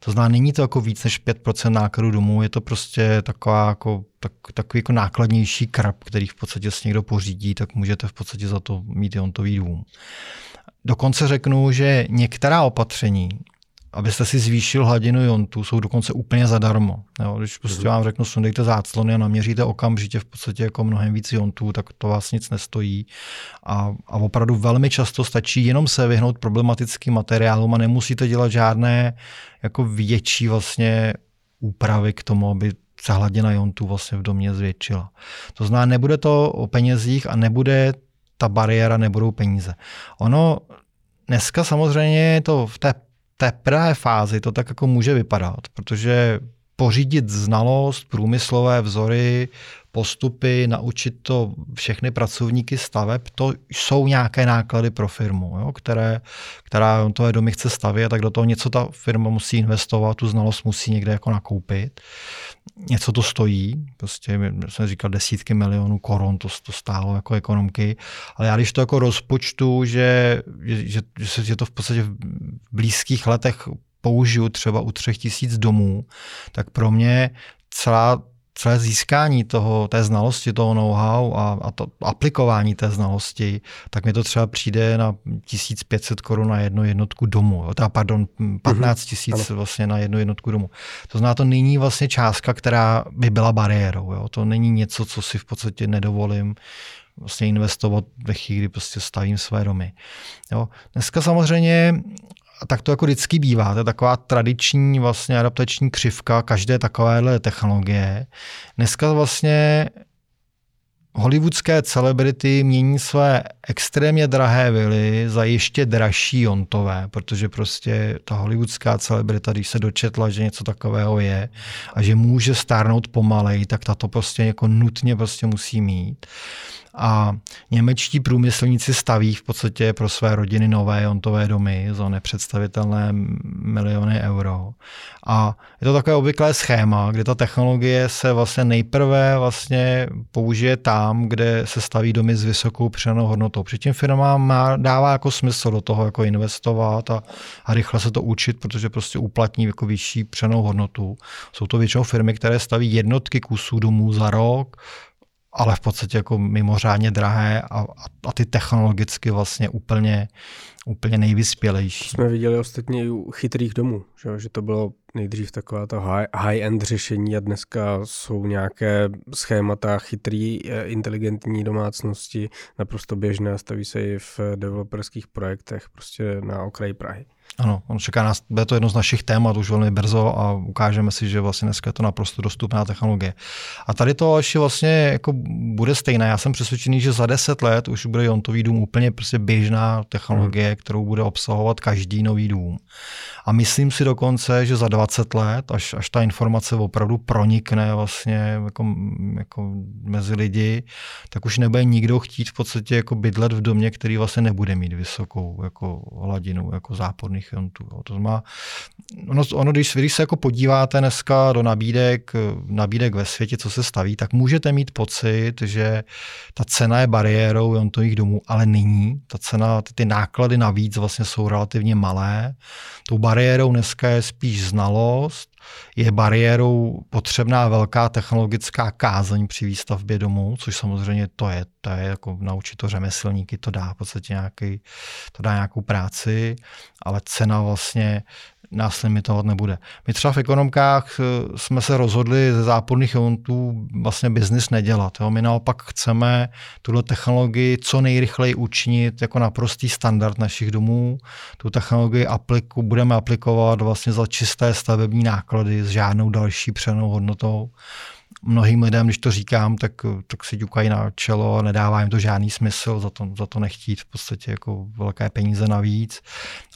To znamená, není to jako víc než 5% nákladů domu, je to prostě taková jako, tak, takový jako nákladnější krab, který v podstatě si někdo pořídí, tak můžete v podstatě za to mít jontový dům. Dokonce řeknu, že některá opatření abyste si zvýšil hladinu jontu, jsou dokonce úplně zadarmo. Jo, když prostě vám řeknu, sundejte záclony a naměříte okamžitě v podstatě jako mnohem víc jontů, tak to vás nic nestojí. A, a opravdu velmi často stačí jenom se vyhnout problematickým materiálům a nemusíte dělat žádné jako větší vlastně úpravy k tomu, aby se hladina jontů vlastně v domě zvětšila. To znamená, nebude to o penězích a nebude ta bariéra, nebudou peníze. Ono dneska samozřejmě je to v té té prvé fázi to tak jako může vypadat, protože pořídit znalost, průmyslové vzory, postupy, naučit to všechny pracovníky staveb, to jsou nějaké náklady pro firmu, jo, které, která to domy chce stavět, tak do toho něco ta firma musí investovat, tu znalost musí někde jako nakoupit. Něco to stojí, prostě jsem říkal desítky milionů korun to, to stálo jako ekonomky, ale já když to jako rozpočtu, že, že, že, že to v podstatě v blízkých letech použiju třeba u třech tisíc domů, tak pro mě celá celé získání toho, té znalosti, toho know-how a, a to aplikování té znalosti, tak mi to třeba přijde na 1500 korun na jednu jednotku domu. Jo? Teda, pardon, 15 mhm. tisíc mm-hmm. vlastně na jednu jednotku domu. To znamená, to není vlastně částka, která by byla bariérou. Jo? To není něco, co si v podstatě nedovolím vlastně investovat ve chvíli, kdy prostě stavím své domy. Jo. Dneska samozřejmě a tak to jako vždycky bývá. To je taková tradiční vlastně adaptační křivka každé takovéhle technologie. Dneska vlastně hollywoodské celebrity mění své extrémně drahé vily za ještě dražší jontové, protože prostě ta hollywoodská celebrita, když se dočetla, že něco takového je a že může stárnout pomalej, tak ta to prostě jako nutně prostě musí mít a němečtí průmyslníci staví v podstatě pro své rodiny nové jontové domy za nepředstavitelné miliony euro. A je to takové obvyklé schéma, kde ta technologie se vlastně nejprve vlastně použije tam, kde se staví domy s vysokou přidanou hodnotou. Přičem firma má, dává jako smysl do toho jako investovat a, a rychle se to učit, protože prostě uplatní jako vyšší přidanou hodnotu. Jsou to většinou firmy, které staví jednotky kusů domů za rok, ale v podstatě jako mimořádně drahé a, a, ty technologicky vlastně úplně, úplně nejvyspělejší. Jsme viděli ostatně i u chytrých domů, že, že to bylo nejdřív taková to high, high-end řešení a dneska jsou nějaké schémata chytrý, eh, inteligentní domácnosti naprosto běžné a staví se i v developerských projektech prostě na okraji Prahy. Ano, on čeká nás, bude to jedno z našich témat už velmi brzo a ukážeme si, že vlastně dneska je to naprosto dostupná technologie. A tady to ještě vlastně jako bude stejné. Já jsem přesvědčený, že za 10 let už bude Jontový dům úplně prostě běžná technologie, hmm. kterou bude obsahovat každý nový dům. A myslím si dokonce, že za 20 let, až, až ta informace opravdu pronikne vlastně jako, jako mezi lidi, tak už nebude nikdo chtít v podstatě jako bydlet v domě, který vlastně nebude mít vysokou jako hladinu jako záporných jontů. To znamená, ono, ono když, když se jako podíváte dneska do nabídek, nabídek ve světě, co se staví, tak můžete mít pocit, že ta cena je bariérou jontových domů, ale není. Ta cena, ty, ty náklady navíc vlastně jsou relativně malé. Tou bariérou dneska je spíš znalost, je bariérou potřebná velká technologická kázeň při výstavbě domů, což samozřejmě to je, to je jako naučit to řemeslníky, to dá v podstatě nějaký, to dá nějakou práci, ale cena vlastně nás limitovat nebude. My třeba v ekonomkách eh, jsme se rozhodli ze záporných iontů vlastně biznis nedělat. Jo? My naopak chceme tuto technologii co nejrychleji učinit jako naprostý standard našich domů. Tu technologii apliku, budeme aplikovat vlastně za čisté stavební náklady s žádnou další přenou hodnotou mnohým lidem, když to říkám, tak, tak si ťukají na čelo a nedává jim to žádný smysl, za to, za to nechtít v podstatě jako velké peníze navíc.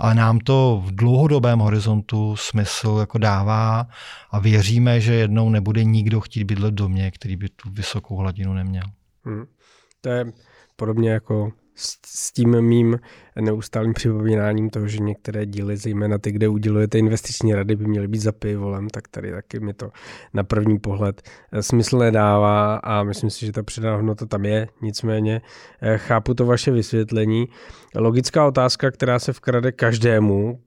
Ale nám to v dlouhodobém horizontu smysl jako dává a věříme, že jednou nebude nikdo chtít bydlet v domě, který by tu vysokou hladinu neměl. Hmm. To je podobně jako s, s tím mým neustálým připomínáním toho, že některé díly, zejména ty, kde udělujete investiční rady, by měly být za pivolem, tak tady taky mi to na první pohled eh, smysl nedává a myslím si, že ta přidaná hodnota tam je, nicméně eh, chápu to vaše vysvětlení. Logická otázka, která se vkrade každému,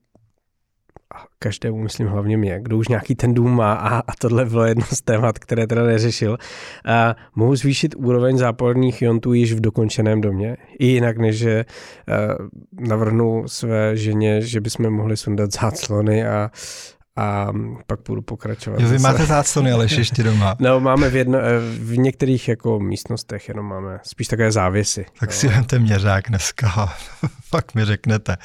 a každému, myslím hlavně mě, kdo už nějaký ten dům má a, a tohle bylo jedno z témat, které teda neřešil, a mohu zvýšit úroveň záporných iontů již v dokončeném domě, i jinak, než že navrhnu své ženě, že bychom mohli sundat záclony a, a pak budu pokračovat. Jo, vy máte záclony, ale ještě doma. No, máme v, jedno, v některých jako místnostech jenom máme spíš takové závěsy. Tak no. si vemte měřák dneska, pak mi řeknete.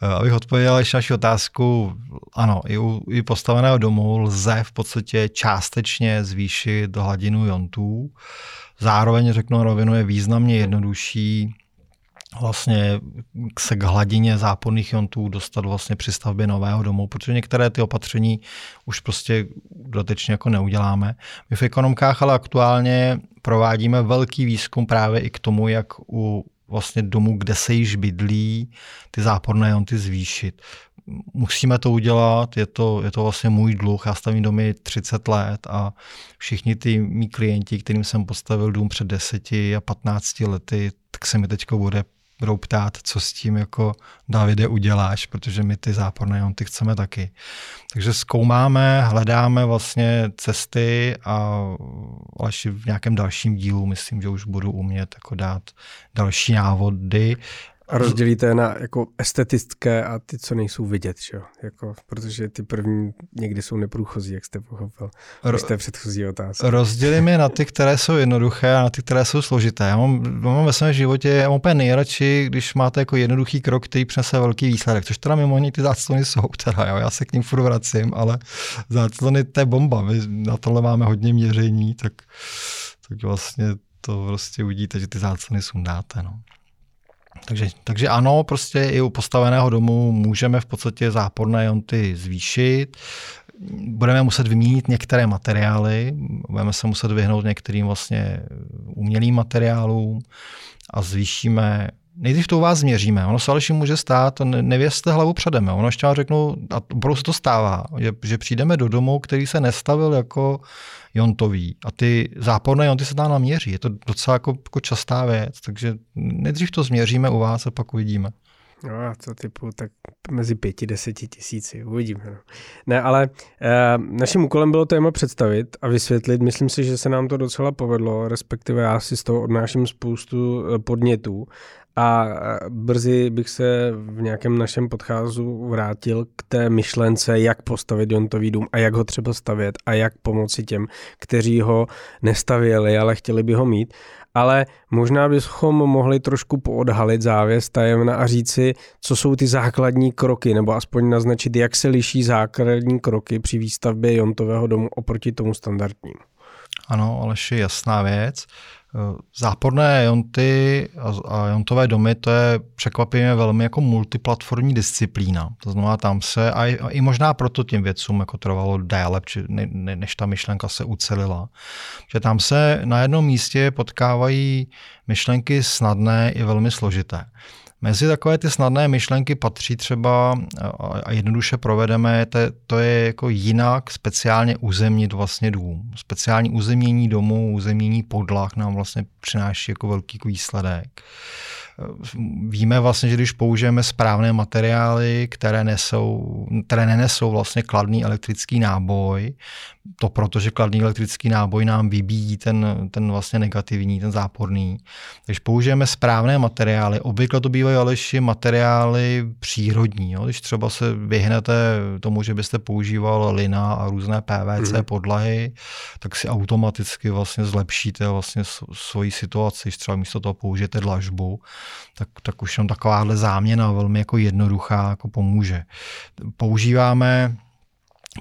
Abych odpověděl ještě naši otázku, ano, i u i postaveného domu lze v podstatě částečně zvýšit hladinu jontů. Zároveň řeknu rovinu je významně jednodušší vlastně se k hladině záporných jontů dostat vlastně při stavbě nového domu, protože některé ty opatření už prostě dodatečně jako neuděláme. My v ekonomkách ale aktuálně provádíme velký výzkum právě i k tomu, jak u vlastně domů, kde se již bydlí, ty záporné jonty zvýšit. Musíme to udělat, je to, je to vlastně můj dluh, já stavím domy 30 let a všichni ty mý klienti, kterým jsem postavil dům před 10 a 15 lety, tak se mi teď bude budou ptát, co s tím jako Davide uděláš, protože my ty záporné jonty chceme taky. Takže zkoumáme, hledáme vlastně cesty a až v nějakém dalším dílu myslím, že už budu umět jako dát další návody a rozdělíte na jako estetické a ty, co nejsou vidět, že? Jako, protože ty první někdy jsou neprůchozí, jak jste pochopil. Ro- z té předchozí otázky. Rozdělím je na ty, které jsou jednoduché a na ty, které jsou složité. Já mám, mám ve svém životě, já mám úplně nejradši, když máte jako jednoduchý krok, který přinese velký výsledek, což teda mimo ty záclony jsou, teda, jo, já se k ním furt vracím, ale záclony to je bomba. My na tohle máme hodně měření, tak, tak vlastně to prostě uvidíte, že ty záclony sundáte. No. Takže, takže ano, prostě i u postaveného domu můžeme v podstatě záporné jonty zvýšit. Budeme muset vyměnit některé materiály, budeme se muset vyhnout některým vlastně umělým materiálům a zvýšíme Nejdřív to u vás změříme. Ono se ale může stát, nevěste hlavu předem. Ono ještě vám řeknu, a opravdu se to stává, že, že přijdeme do domu, který se nestavil jako jontový a ty záporné jonty se tam naměří. Je to docela jako, jako častá věc, takže nejdřív to změříme u vás a pak uvidíme. No a to typu tak mezi pěti, deseti tisíci, uvidíme. No. Ne, ale e, naším úkolem bylo téma představit a vysvětlit. Myslím si, že se nám to docela povedlo, respektive já si z toho odnáším spoustu eh, podnětů a brzy bych se v nějakém našem podchazu vrátil k té myšlence, jak postavit jontový dům a jak ho třeba stavět a jak pomoci těm, kteří ho nestavěli, ale chtěli by ho mít. Ale možná bychom mohli trošku poodhalit závěs tajemna a říci, co jsou ty základní kroky, nebo aspoň naznačit, jak se liší základní kroky při výstavbě jontového domu oproti tomu standardnímu. Ano, Aleš, je jasná věc. Záporné jonty a jontové domy, to je překvapivě velmi jako multiplatformní disciplína. To znamená, tam se, a i možná proto těm vědcům jako trvalo déle, než ta myšlenka se ucelila, že tam se na jednom místě potkávají myšlenky snadné i velmi složité. Mezi takové ty snadné myšlenky patří třeba, a jednoduše provedeme, to, je jako jinak speciálně uzemnit vlastně dům. Speciální uzemnění domu, uzemnění podlah nám vlastně přináší jako velký výsledek. Víme vlastně, že když použijeme správné materiály, které, nesou, které nenesou vlastně kladný elektrický náboj, to proto, že kladný elektrický náboj nám vybíjí ten, ten vlastně negativní, ten záporný. Když použijeme správné materiály, obvykle to bývají aleši materiály přírodní. Jo? Když třeba se vyhnete tomu, že byste používal lina a různé PVC mm. podlahy, tak si automaticky vlastně zlepšíte vlastně svoji situaci. Když třeba místo toho použijete dlažbu, tak, tak už jenom takováhle záměna velmi jako jednoduchá jako pomůže. Používáme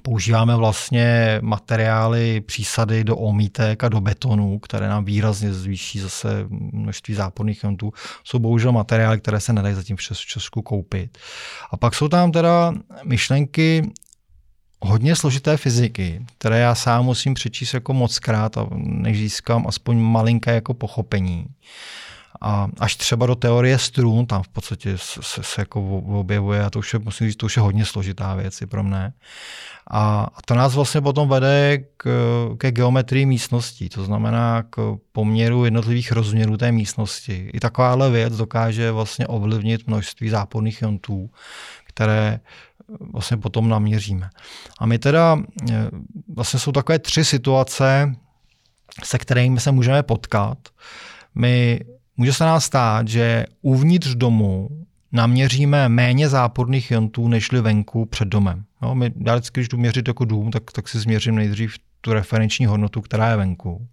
Používáme vlastně materiály, přísady do omítek a do betonu, které nám výrazně zvýší zase množství záporných jontů. Jsou bohužel materiály, které se nedají zatím v Česku koupit. A pak jsou tam teda myšlenky hodně složité fyziky, které já sám musím přečíst jako moc krát, než získám aspoň malinké jako pochopení a až třeba do teorie strun, tam v podstatě se, se jako objevuje a to už je, musím říct, to už je hodně složitá věc i pro mne. A, a to nás vlastně potom vede k, ke geometrii místností, to znamená k poměru jednotlivých rozměrů té místnosti. I takováhle věc dokáže vlastně ovlivnit množství záporných jontů, které vlastně potom naměříme. A my teda, eh, vlastně jsou takové tři situace, se kterými se můžeme potkat. My, může se nám stát, že uvnitř domu naměříme méně záporných iontů, nežli venku před domem. No, my, já vždycky, když jdu měřit jako dům, tak, tak si změřím nejdřív tu referenční hodnotu, která je venku.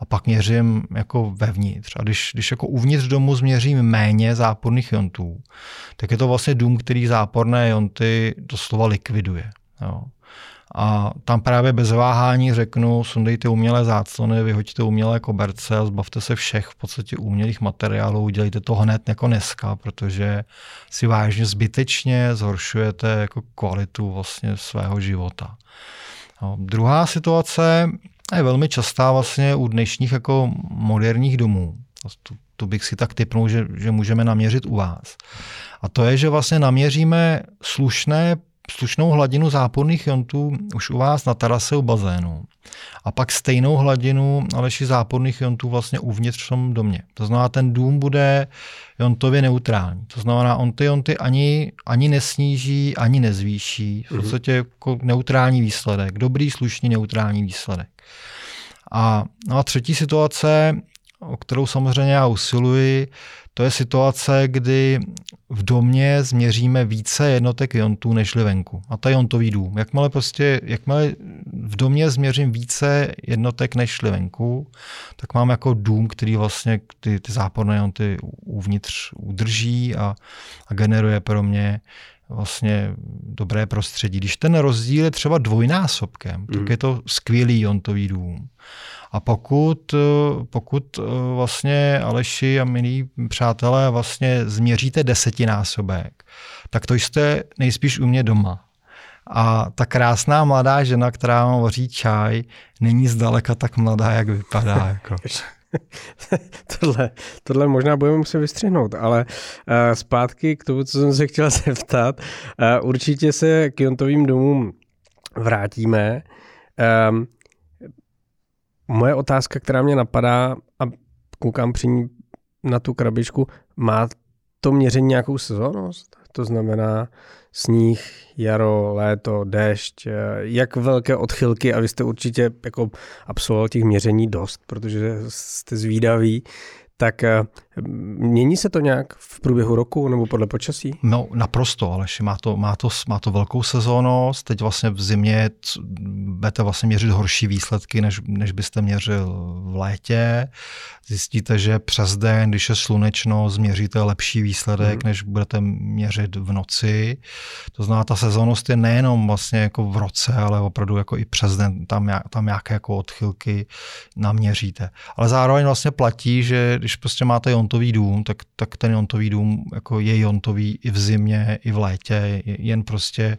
A pak měřím jako vevnitř. A když, když jako uvnitř domu změřím méně záporných iontů, tak je to vlastně dům, který záporné ionty doslova likviduje. Jo. A tam právě bez váhání řeknu, sundejte umělé záclony, vyhoďte umělé koberce a zbavte se všech v podstatě umělých materiálů, udělejte to hned jako dneska, protože si vážně zbytečně zhoršujete jako kvalitu vlastně svého života. No, druhá situace je velmi častá vlastně u dnešních jako moderních domů. Tu, tu bych si tak typnul, že, že můžeme naměřit u vás. A to je, že vlastně naměříme slušné slušnou hladinu záporných jontů už u vás na terase u bazénu. A pak stejnou hladinu aleši záporných jontů vlastně uvnitř v tom domě. To znamená, ten dům bude jontově neutrální. To znamená, on ty jonty ani, ani nesníží, ani nezvýší. V mhm. podstatě jako neutrální výsledek. Dobrý, slušný, neutrální výsledek. A, no a třetí situace, o kterou samozřejmě já usiluji, to je situace, kdy v domě změříme více jednotek iontů nežli venku. A to je iontový dům. Jakmile, prostě, jakmile v domě změřím více jednotek nežli venku, tak mám jako dům, který vlastně ty, ty záporné ionty uvnitř udrží a, a generuje pro mě vlastně dobré prostředí. Když ten rozdíl je třeba dvojnásobkem, mm. tak hmm. je to skvělý iontový dům. A pokud, pokud vlastně Aleši a milí přátelé vlastně změříte desetinásobek, tak to jste nejspíš u mě doma. A ta krásná mladá žena, která vám vaří čaj, není zdaleka tak mladá, jak vypadá. Jako. tohle, tohle možná budeme muset vystřihnout, ale uh, zpátky k tomu, co jsem se chtěla zeptat. Uh, určitě se k Jontovým domům vrátíme. Um, moje otázka, která mě napadá a koukám při ní na tu krabičku, má to měření nějakou sezónnost? To znamená sníh, jaro, léto, déšť, eh, jak velké odchylky a vy jste určitě jako absolvoval těch měření dost, protože jste zvídaví, tak eh, mění se to nějak v průběhu roku nebo podle počasí? No naprosto, ale má to, má, to, má to velkou sezónnost. Teď vlastně v zimě budete vlastně měřit horší výsledky, než, než byste měřil v létě. Zjistíte, že přes den, když je slunečno, změříte lepší výsledek, mm. než budete měřit v noci. To znamená, ta sezónnost je nejenom vlastně jako v roce, ale opravdu jako i přes den tam, tam nějaké jako odchylky naměříte. Ale zároveň vlastně platí, že když prostě máte jontový dům, tak, tak ten jontový dům jako je jontový i v zimě, i v létě, jen prostě,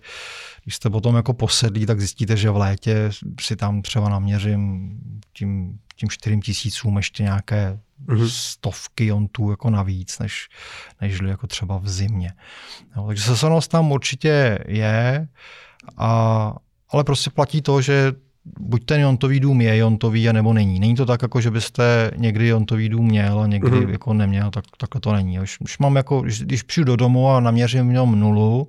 když jste potom jako posedlí, tak zjistíte, že v létě si tam třeba naměřím tím, tím čtyřím tisícům ještě nějaké mm-hmm. stovky jontů jako navíc, než, než jako třeba v zimě. No, takže sesonost tam určitě je, a, ale prostě platí to, že buď ten jontový dům je jontový, a nebo není. Není to tak, jako že byste někdy jontový dům měl a někdy mm-hmm. jako neměl, tak, takhle to není. Už, už mám jako, když, když přijdu do domu a naměřím v něm nulu,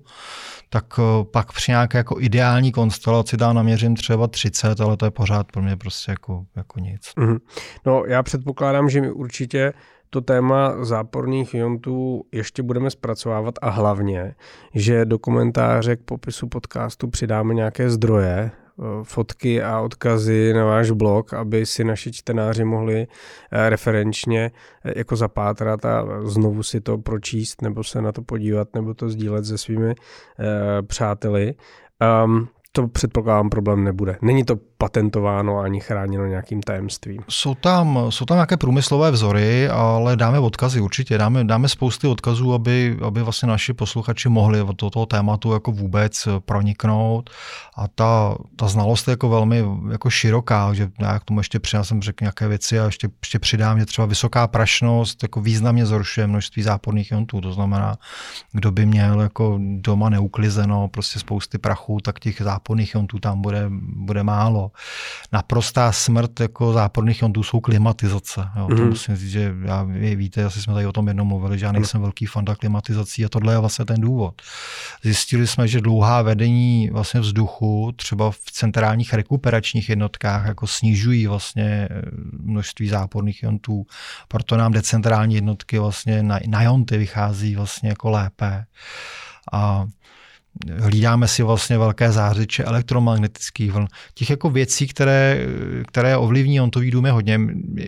tak eh, pak při nějaké jako ideální konstelaci dá naměřím třeba 30, ale to je pořád pro mě prostě jako, jako nic. Mm-hmm. No já předpokládám, že mi určitě to téma záporných iontů ještě budeme zpracovávat a hlavně, že do komentáře k popisu podcastu přidáme nějaké zdroje, fotky a odkazy na váš blog, aby si naši čtenáři mohli eh, referenčně eh, jako zapátrat a znovu si to pročíst nebo se na to podívat nebo to sdílet se svými přáteli. Um, to předpokládám problém nebude. Není to patentováno ani chráněno nějakým tajemstvím. Jsou tam, jsou tam nějaké průmyslové vzory, ale dáme odkazy určitě. Dáme, dáme spousty odkazů, aby, aby vlastně naši posluchači mohli do toho tématu jako vůbec proniknout. A ta, ta znalost je jako velmi jako široká, že já k tomu ještě jsem řekl nějaké věci a ještě, ještě přidám, že třeba vysoká prašnost jako významně zhoršuje množství záporných iontů. To znamená, kdo by měl jako doma neuklizeno prostě spousty prachu, tak těch záporných jontů tam bude, bude málo. Naprostá smrt jako záporných jontů jsou klimatizace. Jo. Mm-hmm. To mhm. musím říct, že já, víte, asi jsme tady o tom jednou mluvili, že já nejsem velký fanda klimatizací a tohle je vlastně ten důvod. Zjistili jsme, že dlouhá vedení vlastně vzduchu, třeba v centrálních rekuperačních jednotkách, jako snižují vlastně eh, množství záporných jontů, proto nám decentrální jednotky vlastně na, na jonty vychází vlastně jako lépe. A hlídáme si vlastně velké zářiče elektromagnetických vln. Těch jako věcí, které, které ovlivní ontový dům je hodně.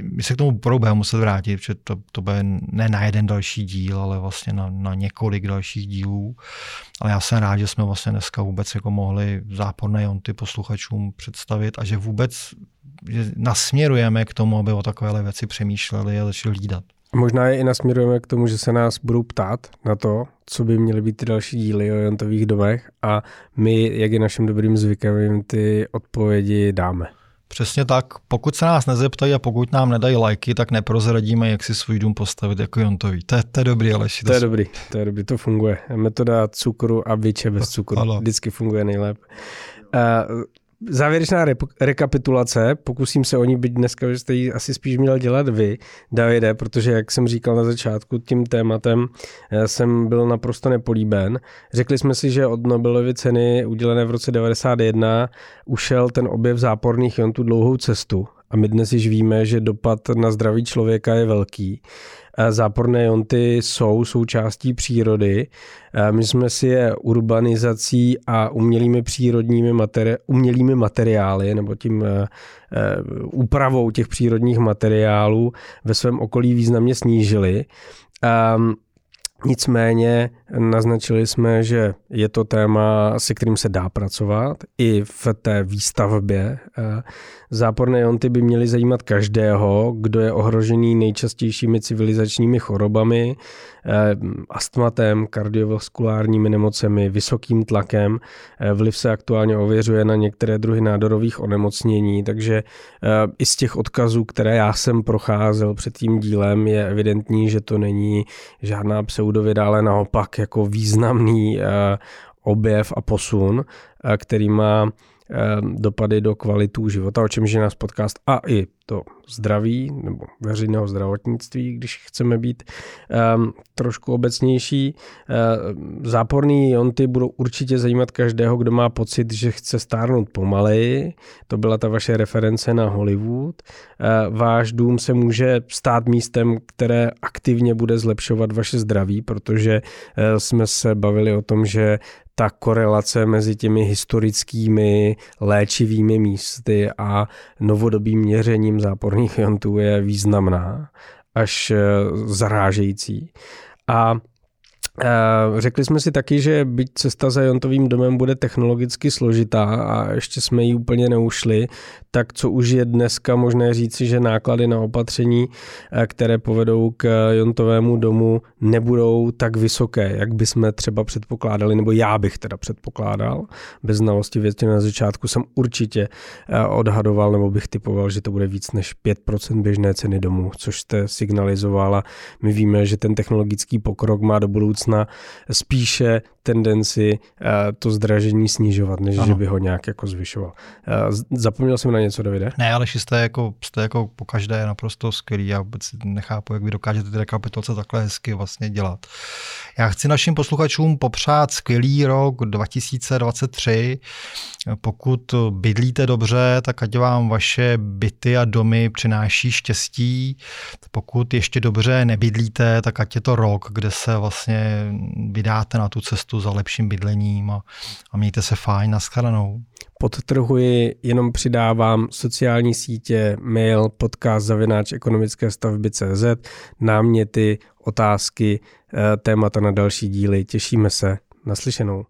My se k tomu budeme muset vrátit, protože to, to bude ne na jeden další díl, ale vlastně na, na několik dalších dílů. Ale já jsem rád, že jsme vlastně dneska vůbec jako mohli záporné jonty posluchačům představit a že vůbec že nasměrujeme k tomu, aby o takovéhle věci přemýšleli a začali hlídat. Možná je i nasměrujeme k tomu, že se nás budou ptát na to, co by měly být ty další díly o jontových domech a my, jak je naším dobrým zvykem, jim ty odpovědi dáme. Přesně tak. Pokud se nás nezeptají a pokud nám nedají lajky, tak neprozradíme, jak si svůj dům postavit jako jontový. To je, to je dobrý, Aleši. To, to je dobrý, to je dobrý, to funguje. Metoda cukru a biče bez cukru ano. vždycky funguje nejlépe. Uh, Závěrečná rep- rekapitulace, pokusím se o ní být dneska, že jste ji asi spíš měl dělat vy, Davide, protože jak jsem říkal na začátku, tím tématem eh, jsem byl naprosto nepolíben. Řekli jsme si, že od Nobelovy ceny udělené v roce 91 ušel ten objev záporných jontů dlouhou cestu a my dnes již víme, že dopad na zdraví člověka je velký. Záporné jonty jsou součástí přírody. My jsme si je urbanizací a umělými přírodními materi- umělými materiály nebo tím eh, eh, úpravou těch přírodních materiálů ve svém okolí významně snížili. Um, Nicméně naznačili jsme, že je to téma, se kterým se dá pracovat i v té výstavbě. Záporné jonty by měly zajímat každého, kdo je ohrožený nejčastějšími civilizačními chorobami, astmatem, kardiovaskulárními nemocemi, vysokým tlakem. Vliv se aktuálně ověřuje na některé druhy nádorových onemocnění, takže i z těch odkazů, které já jsem procházel před tím dílem, je evidentní, že to není žádná pseudo pseudověda, ale naopak jako významný eh, objev a posun, eh, který má eh, dopady do kvalitu života, o čemž je nás podcast a i to zdraví nebo veřejného zdravotnictví, když chceme být um, trošku obecnější. Uh, záporný jonty budou určitě zajímat každého, kdo má pocit, že chce stárnout pomaleji. To byla ta vaše reference na Hollywood. Uh, váš dům se může stát místem, které aktivně bude zlepšovat vaše zdraví, protože uh, jsme se bavili o tom, že ta korelace mezi těmi historickými léčivými místy a novodobým měřením záporných jontů je významná, až eh, zarážející. A řekli jsme si taky, že byť cesta za Jontovým domem bude technologicky složitá a ještě jsme ji úplně neušli, tak co už je dneska možné říci, že náklady na opatření, eh, které povedou k Jontovému domu, nebudou tak vysoké, jak bychom třeba předpokládali, nebo já bych teda předpokládal. Bez znalosti věci na začátku jsem určitě eh, odhadoval, nebo bych typoval, že to bude víc než 5% běžné ceny domu, což jste signalizovala. My víme, že ten technologický pokrok má do budoucna budoucna spíše tendenci eh, to zdražení snižovat, než ano. že by ho nějak jako zvyšoval. Eh, zapomněl jsem na něco, Davide? Ne, ale jste jako, jste jako po každé naprosto skvělý. Já vůbec nechápu, jak vy dokážete ty rekapitulace takhle hezky vlastně dělat. Já chci našim posluchačům popřát skvělý rok 2023. Pokud bydlíte dobře, tak ať vám vaše byty a domy přináší štěstí. Pokud ještě dobře nebydlíte, tak ať je to rok, kde se vlastně vydáte na tu cestu za lepším bydlením a, a mějte se fajn, naschledanou. Podtrhuji, jenom přidávám sociální sítě, mail, podcast zavináč ekonomické stavby CZ, náměty, otázky, eh, témata na další díly. Těšíme se. Naslyšenou.